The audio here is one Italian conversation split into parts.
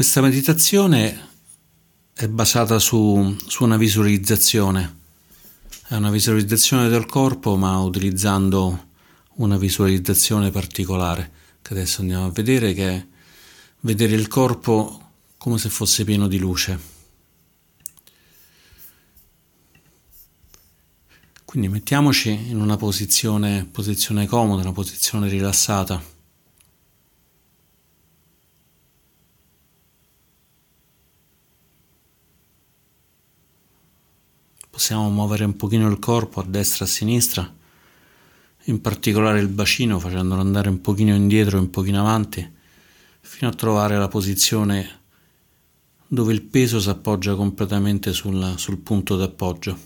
Questa meditazione è basata su, su, una visualizzazione, è una visualizzazione del corpo ma utilizzando una visualizzazione particolare che adesso andiamo a vedere che è vedere il corpo come se fosse pieno di luce. Quindi mettiamoci in una posizione, posizione comoda, una posizione rilassata. Possiamo muovere un pochino il corpo a destra e a sinistra, in particolare il bacino facendolo andare un pochino indietro e un pochino avanti, fino a trovare la posizione dove il peso si appoggia completamente sul, sul punto d'appoggio,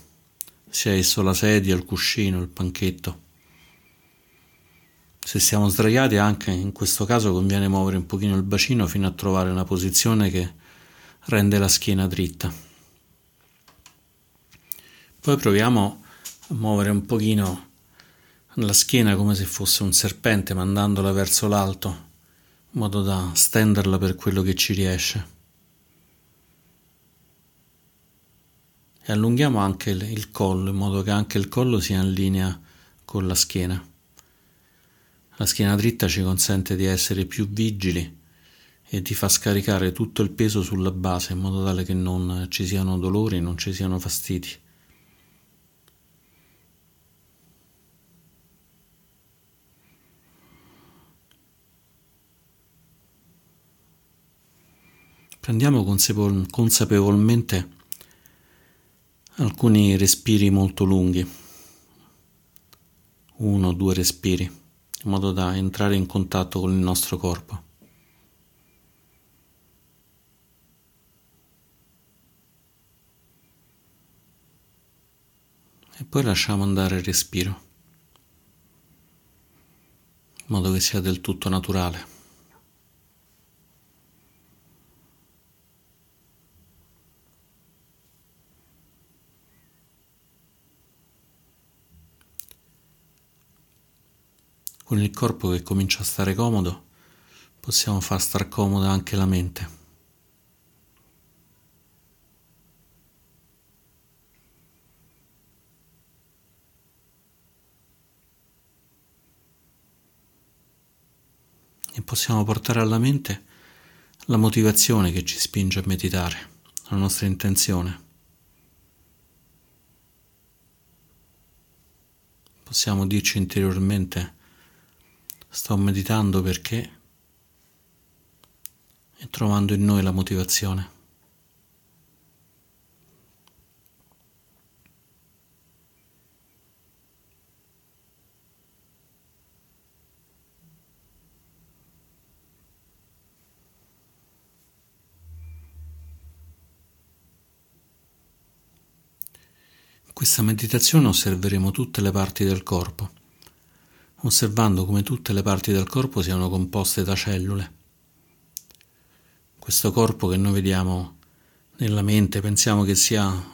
sia esso la sedia, il cuscino, il panchetto. Se siamo sdraiati anche in questo caso conviene muovere un pochino il bacino fino a trovare una posizione che rende la schiena dritta. Poi proviamo a muovere un pochino la schiena come se fosse un serpente, mandandola verso l'alto, in modo da stenderla per quello che ci riesce. E allunghiamo anche il collo, in modo che anche il collo sia in linea con la schiena. La schiena dritta ci consente di essere più vigili e di far scaricare tutto il peso sulla base in modo tale che non ci siano dolori, non ci siano fastidi. Prendiamo consapevolmente alcuni respiri molto lunghi, uno o due respiri, in modo da entrare in contatto con il nostro corpo. E poi lasciamo andare il respiro, in modo che sia del tutto naturale. Con il corpo che comincia a stare comodo, possiamo far star comoda anche la mente. E possiamo portare alla mente la motivazione che ci spinge a meditare, la nostra intenzione. Possiamo dirci interiormente Sto meditando perché e trovando in noi la motivazione. In questa meditazione osserveremo tutte le parti del corpo osservando come tutte le parti del corpo siano composte da cellule. Questo corpo che noi vediamo nella mente pensiamo che sia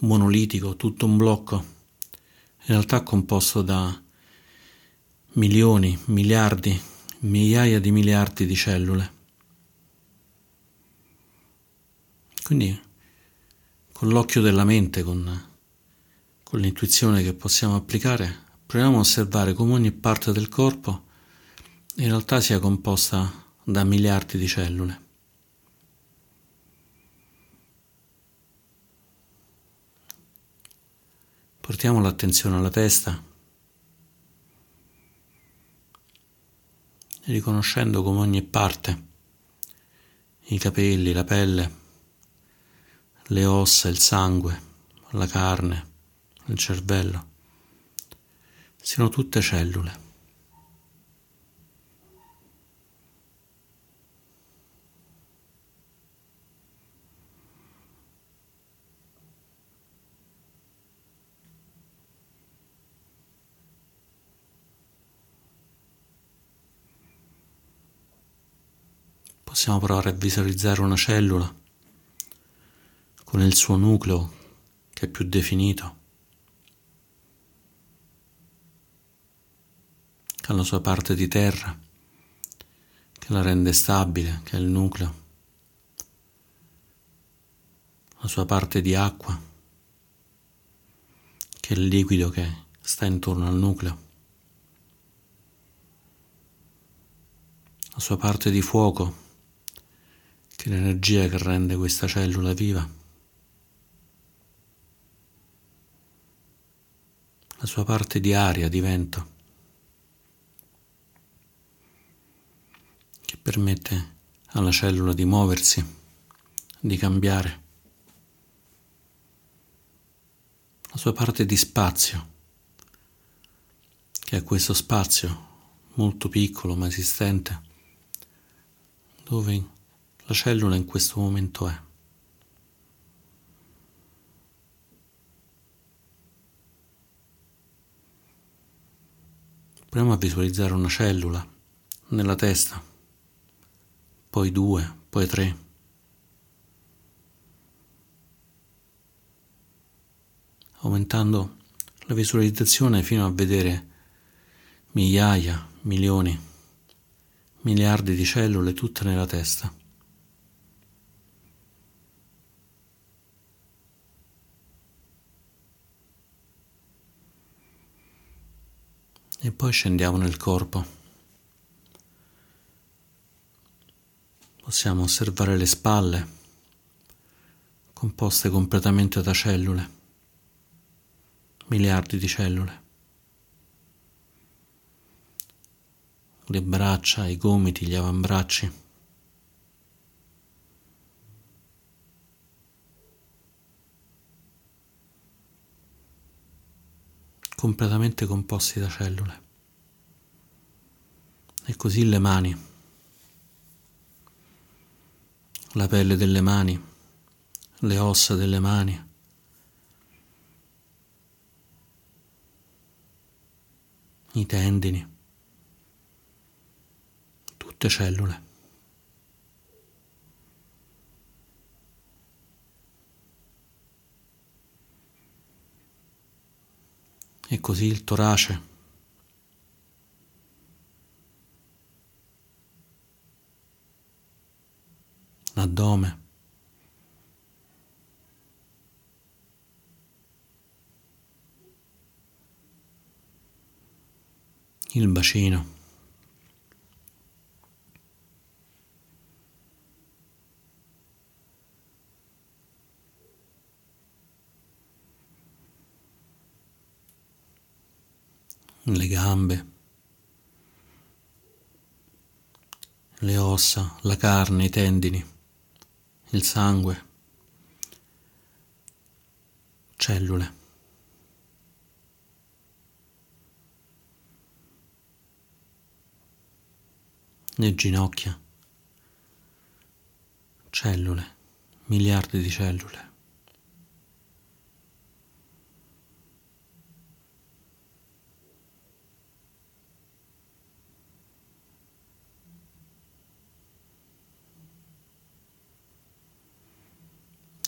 monolitico, tutto un blocco, in realtà è composto da milioni, miliardi, migliaia di miliardi di cellule. Quindi con l'occhio della mente, con, con l'intuizione che possiamo applicare, Proviamo a osservare come ogni parte del corpo in realtà sia composta da miliardi di cellule. Portiamo l'attenzione alla testa, riconoscendo come ogni parte, i capelli, la pelle, le ossa, il sangue, la carne, il cervello, siano tutte cellule. Possiamo provare a visualizzare una cellula con il suo nucleo che è più definito. Che ha la sua parte di terra, che la rende stabile, che è il nucleo, la sua parte di acqua, che è il liquido che sta intorno al nucleo, la sua parte di fuoco, che è l'energia che rende questa cellula viva, la sua parte di aria, di vento, che permette alla cellula di muoversi, di cambiare. La sua parte di spazio, che è questo spazio molto piccolo ma esistente, dove la cellula in questo momento è. Proviamo a visualizzare una cellula nella testa poi due, poi tre. Aumentando la visualizzazione fino a vedere migliaia, milioni, miliardi di cellule tutte nella testa. E poi scendiamo nel corpo. Possiamo osservare le spalle, composte completamente da cellule, miliardi di cellule, le braccia, i gomiti, gli avambracci. completamente composti da cellule. E così le mani. La pelle delle mani, le ossa delle mani. i tendini, tutte cellule. E così il torace. l'addome. Il bacino. Le gambe. le ossa, la carne, i tendini il sangue, cellule. Le ginocchia, cellule, miliardi di cellule.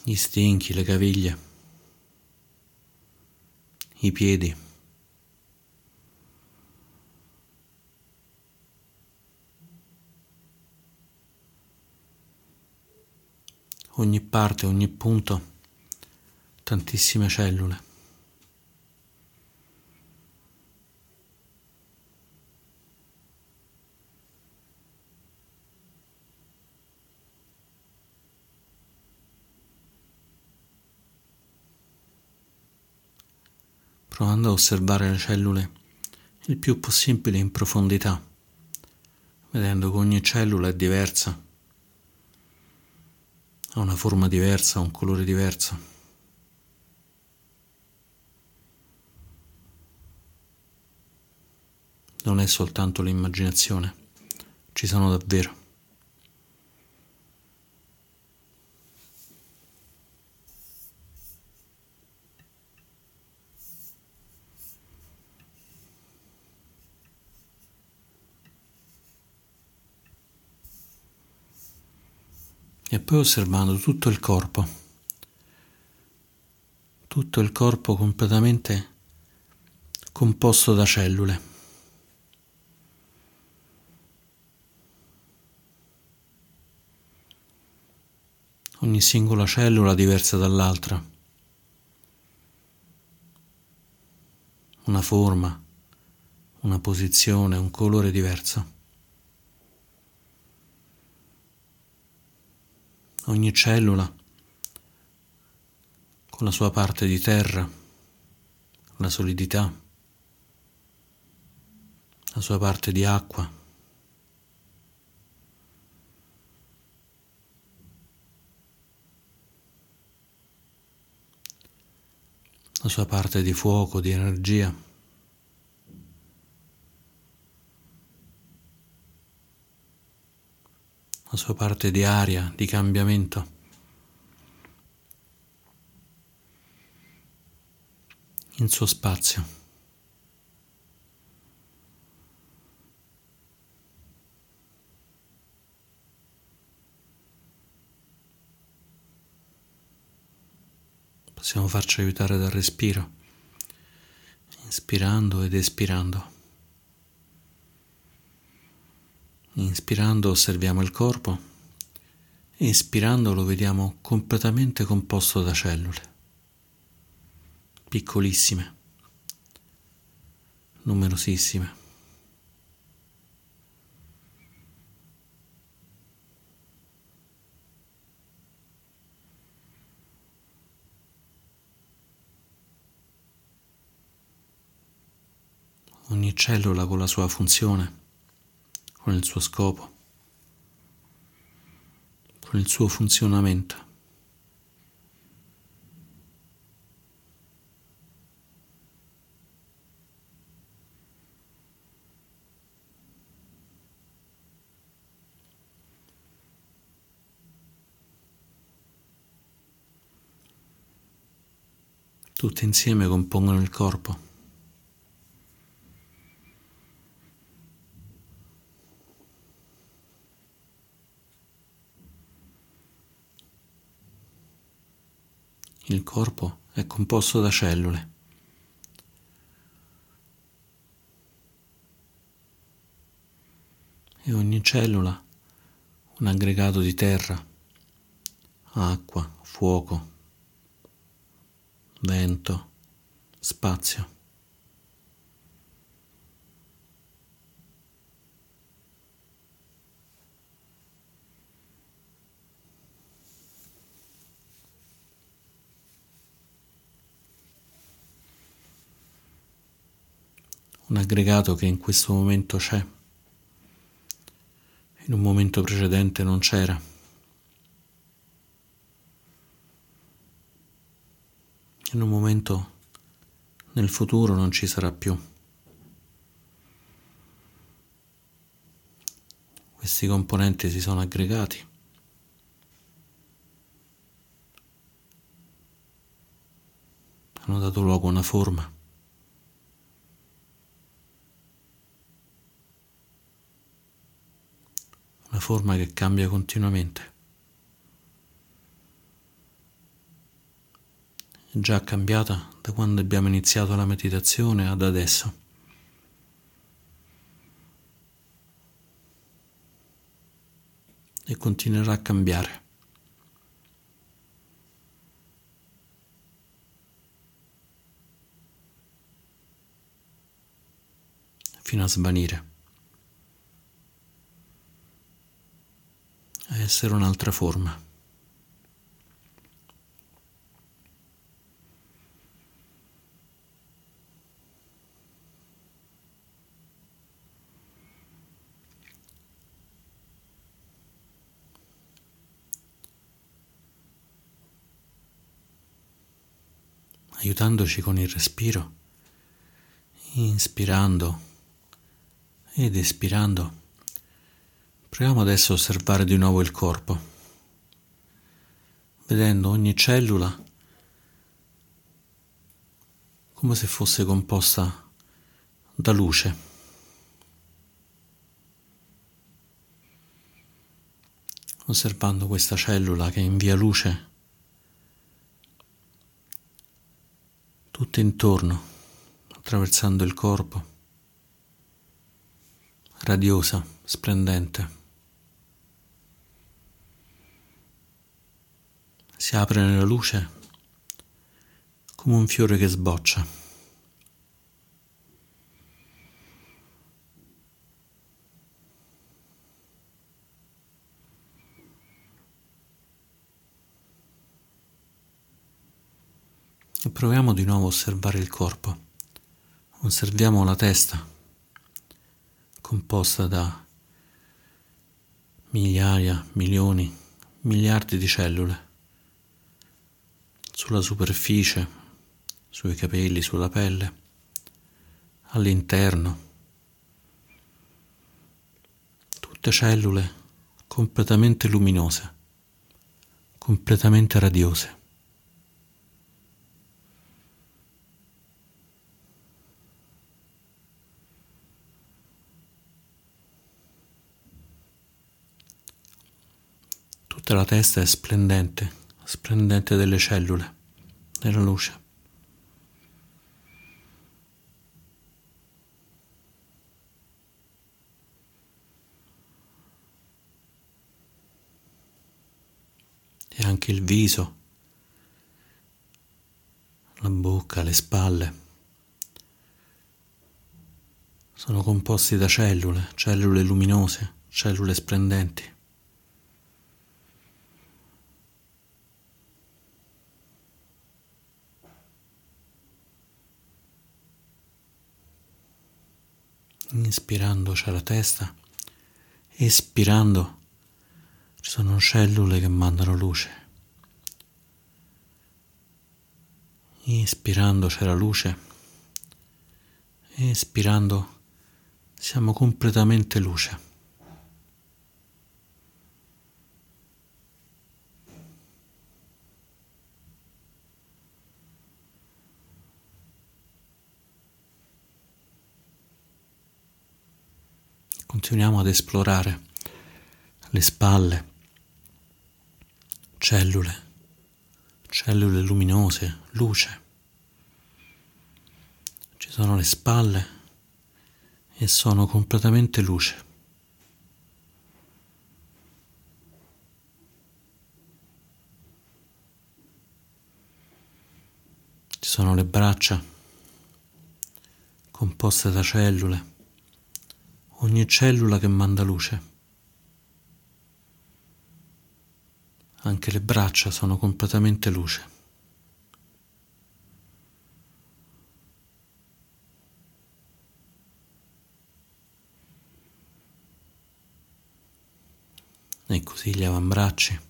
gli stinchi, le caviglie, i piedi. Ogni parte, ogni punto, tantissime cellule. provando a osservare le cellule il più possibile in profondità, vedendo che ogni cellula è diversa, ha una forma diversa, un colore diverso. Non è soltanto l'immaginazione, ci sono davvero. E poi osservando tutto il corpo, tutto il corpo completamente composto da cellule. ogni singola cellula diversa dall'altra, una forma, una posizione, un colore diverso. Ogni cellula con la sua parte di terra, la solidità, la sua parte di acqua. la sua parte di fuoco, di energia. La sua parte di aria, di cambiamento. il suo spazio. Possiamo farci aiutare dal respiro, inspirando ed espirando. Inspirando osserviamo il corpo, espirando lo vediamo completamente composto da cellule. Piccolissime, numerosissime. Ogni cellula con la sua funzione, con il suo scopo, con il suo funzionamento. tutte insieme compongono il corpo. Il corpo è composto da cellule. E ogni cellula un aggregato di terra, acqua, fuoco, vento, spazio. Un aggregato che in questo momento c'è, in un momento precedente non c'era. in un momento nel futuro non ci sarà più. Questi componenti si sono aggregati. Hanno dato luogo a una forma. Una forma che cambia continuamente. già cambiata da quando abbiamo iniziato la meditazione ad adesso. E continuerà a cambiare. fino a svanire, a essere un'altra forma. aiutandoci con il respiro, inspirando ed espirando. Proviamo adesso a osservare di nuovo il corpo, vedendo ogni cellula come se fosse composta da luce. Osservando questa cellula che invia luce tutto intorno, attraversando il corpo, radiosa, splendente. Si apre nella luce come un fiore che sboccia. E proviamo di nuovo a osservare il corpo. Osserviamo la testa, composta da migliaia, milioni, miliardi di cellule. Sulla superficie, sui capelli, sulla pelle, all'interno. Tutte cellule completamente luminose, completamente radiose. Tutta la testa è splendente, splendente delle cellule, della luce. E anche il viso, la bocca, le spalle sono composti da cellule, cellule luminose, cellule splendenti. Inspirando c'è la testa, espirando ci sono cellule che mandano luce. Inspirando c'è la luce, espirando siamo completamente luce. Continuiamo ad esplorare le spalle, cellule, cellule luminose, luce. Ci sono le spalle e sono completamente luce. Ci sono le braccia composte da cellule ogni cellula che manda luce. Anche le braccia sono completamente luce. E così gli avambracci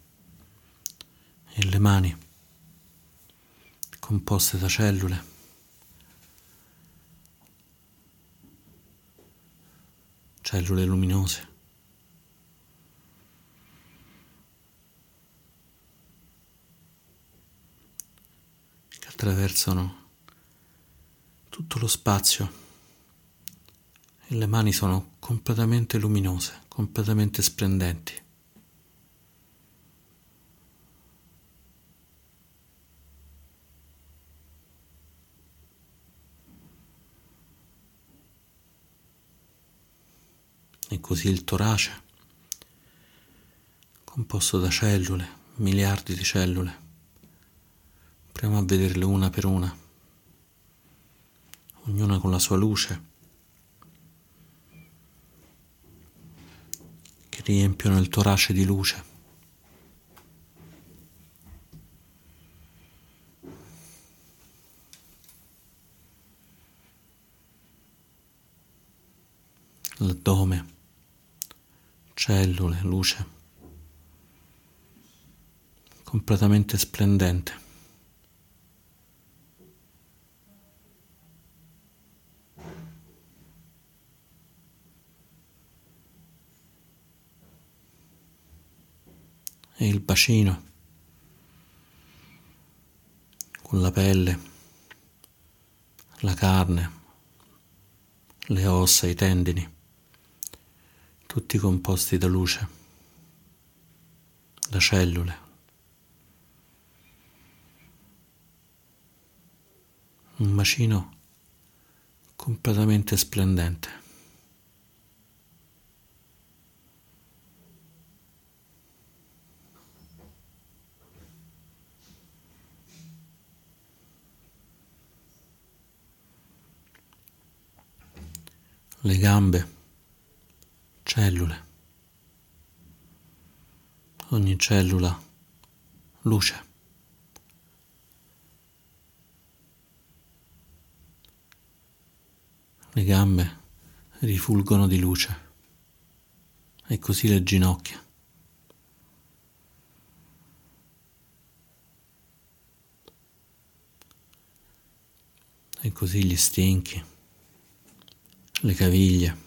e le mani composte da cellule. Cellule luminose. che attraversano tutto lo spazio e le mani sono completamente luminose, completamente splendenti. E così il torace, composto da cellule, miliardi di cellule. Proviamo a vederle una per una, ognuna con la sua luce, che riempiono il torace di luce. l'addome cellule, luce, completamente splendente. E il bacino. Con la pelle, la carne, le ossa, i tendini tutti composti da luce, da cellule. Un macino completamente splendente. le gambe cellule. Ogni cellula luce. Le gambe rifulgono di luce e così le ginocchia. E così gli stinchi, le caviglie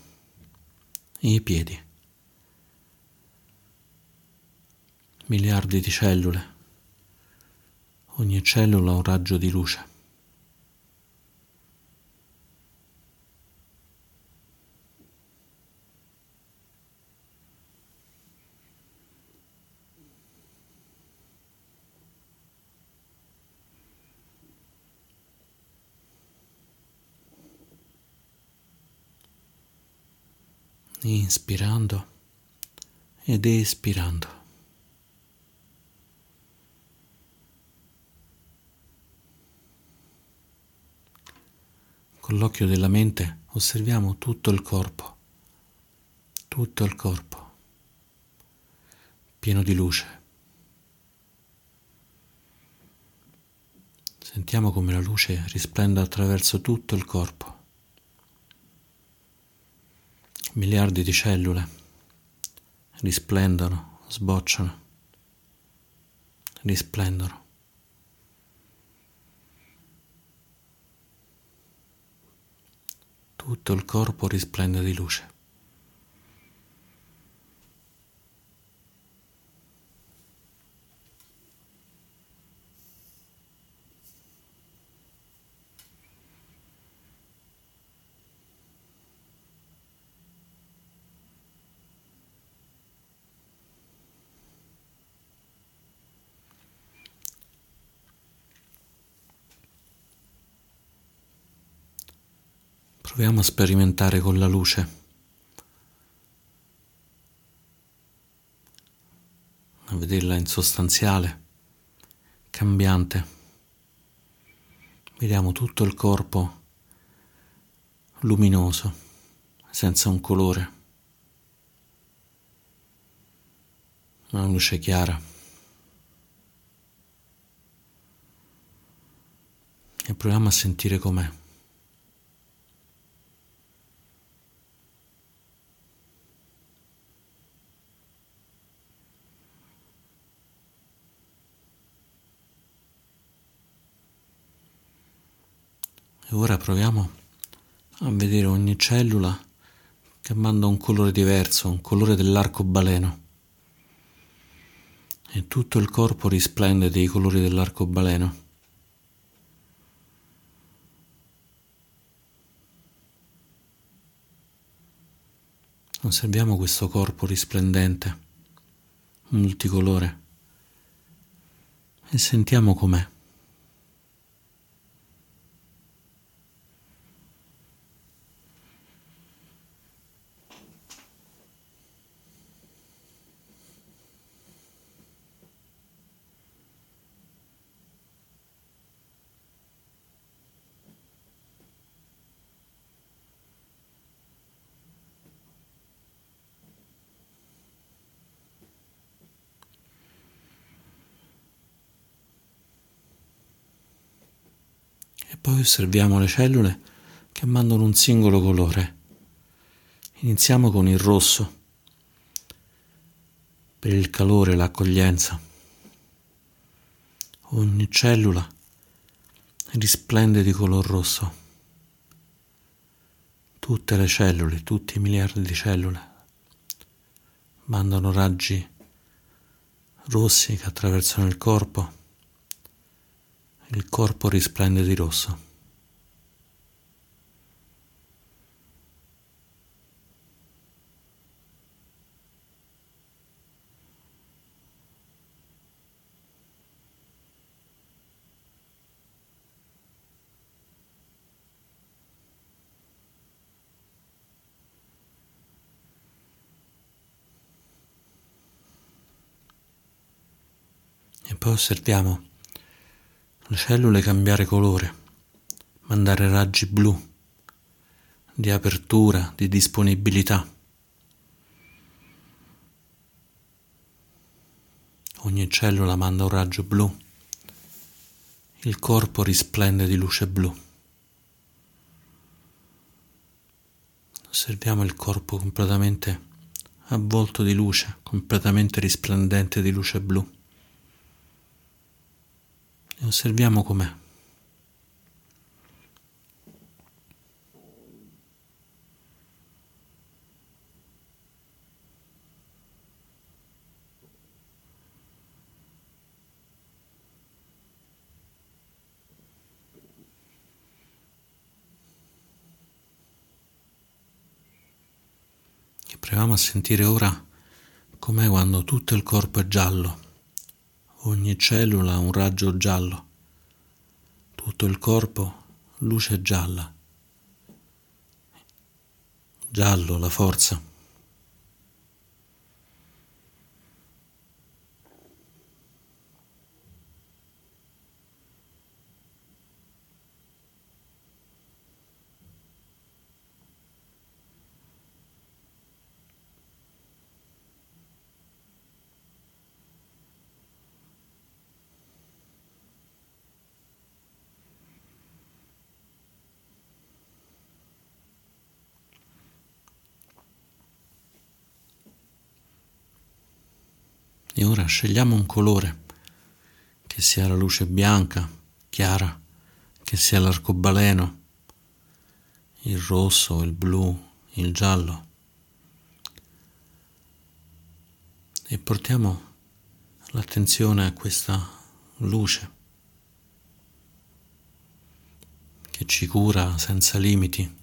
i piedi. Miliardi di cellule. Ogni cellula un raggio di luce. Inspirando ed espirando. Con l'occhio della mente osserviamo tutto il corpo, tutto il corpo, pieno di luce. Sentiamo come la luce risplenda attraverso tutto il corpo miliardi di cellule risplendono, sbocciano, risplendono. Tutto il corpo risplende di luce. Proviamo a sperimentare con la luce. A vederla insostanziale, cambiante. Vediamo tutto il corpo luminoso, senza un colore. Una luce chiara. E proviamo a sentire com'è. E ora proviamo a vedere ogni cellula che manda un colore diverso, un colore dell'arcobaleno. E tutto il corpo risplende dei colori dell'arcobaleno. Osserviamo questo corpo risplendente, multicolore, e sentiamo com'è. Poi osserviamo le cellule che mandano un singolo colore. Iniziamo con il rosso, per il calore, l'accoglienza. Ogni cellula risplende di color rosso. Tutte le cellule, tutti i miliardi di cellule mandano raggi rossi che attraversano il corpo il corpo risplende di rosso. E poi osserviamo le cellule cambiare colore, mandare raggi blu, di apertura, di disponibilità. Ogni cellula manda un raggio blu. Il corpo risplende di luce blu. Osserviamo il corpo completamente avvolto di luce, completamente risplendente di luce blu. E osserviamo com'è. Proviamo a sentire ora com'è quando tutto il corpo è giallo, ogni cellula un raggio giallo, tutto il corpo luce gialla, giallo la forza. E ora scegliamo un colore, che sia la luce bianca, chiara, che sia l'arcobaleno, il rosso, il blu, il giallo. E portiamo l'attenzione a questa luce che ci cura senza limiti,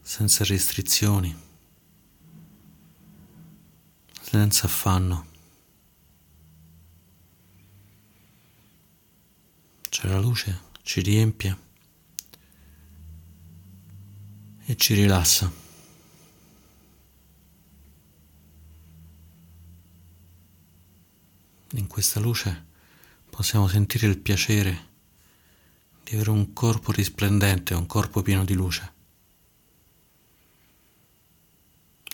senza restrizioni senza affanno. Cioè la luce ci riempie e ci rilassa. In questa luce possiamo sentire il piacere di avere un corpo risplendente, un corpo pieno di luce,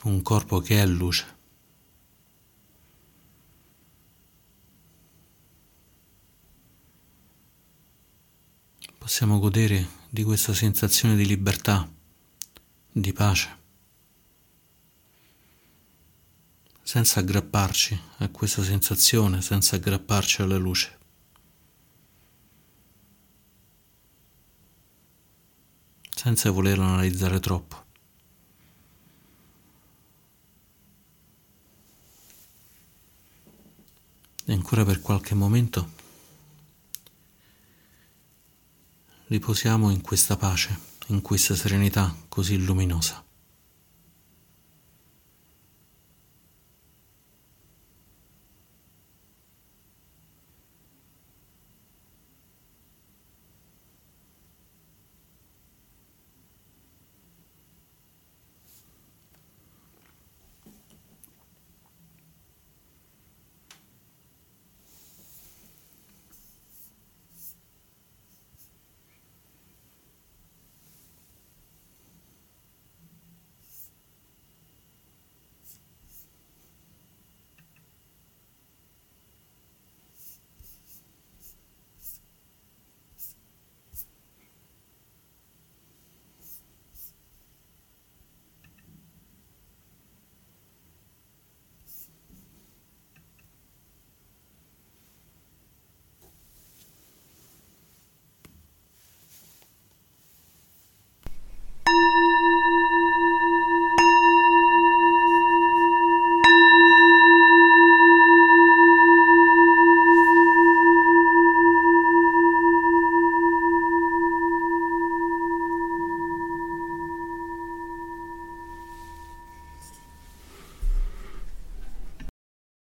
un corpo che è luce. Possiamo godere di questa sensazione di libertà, di pace, senza aggrapparci a questa sensazione, senza aggrapparci alla luce. senza volerlo analizzare troppo. E ancora per qualche momento riposiamo in questa pace, in questa serenità così luminosa.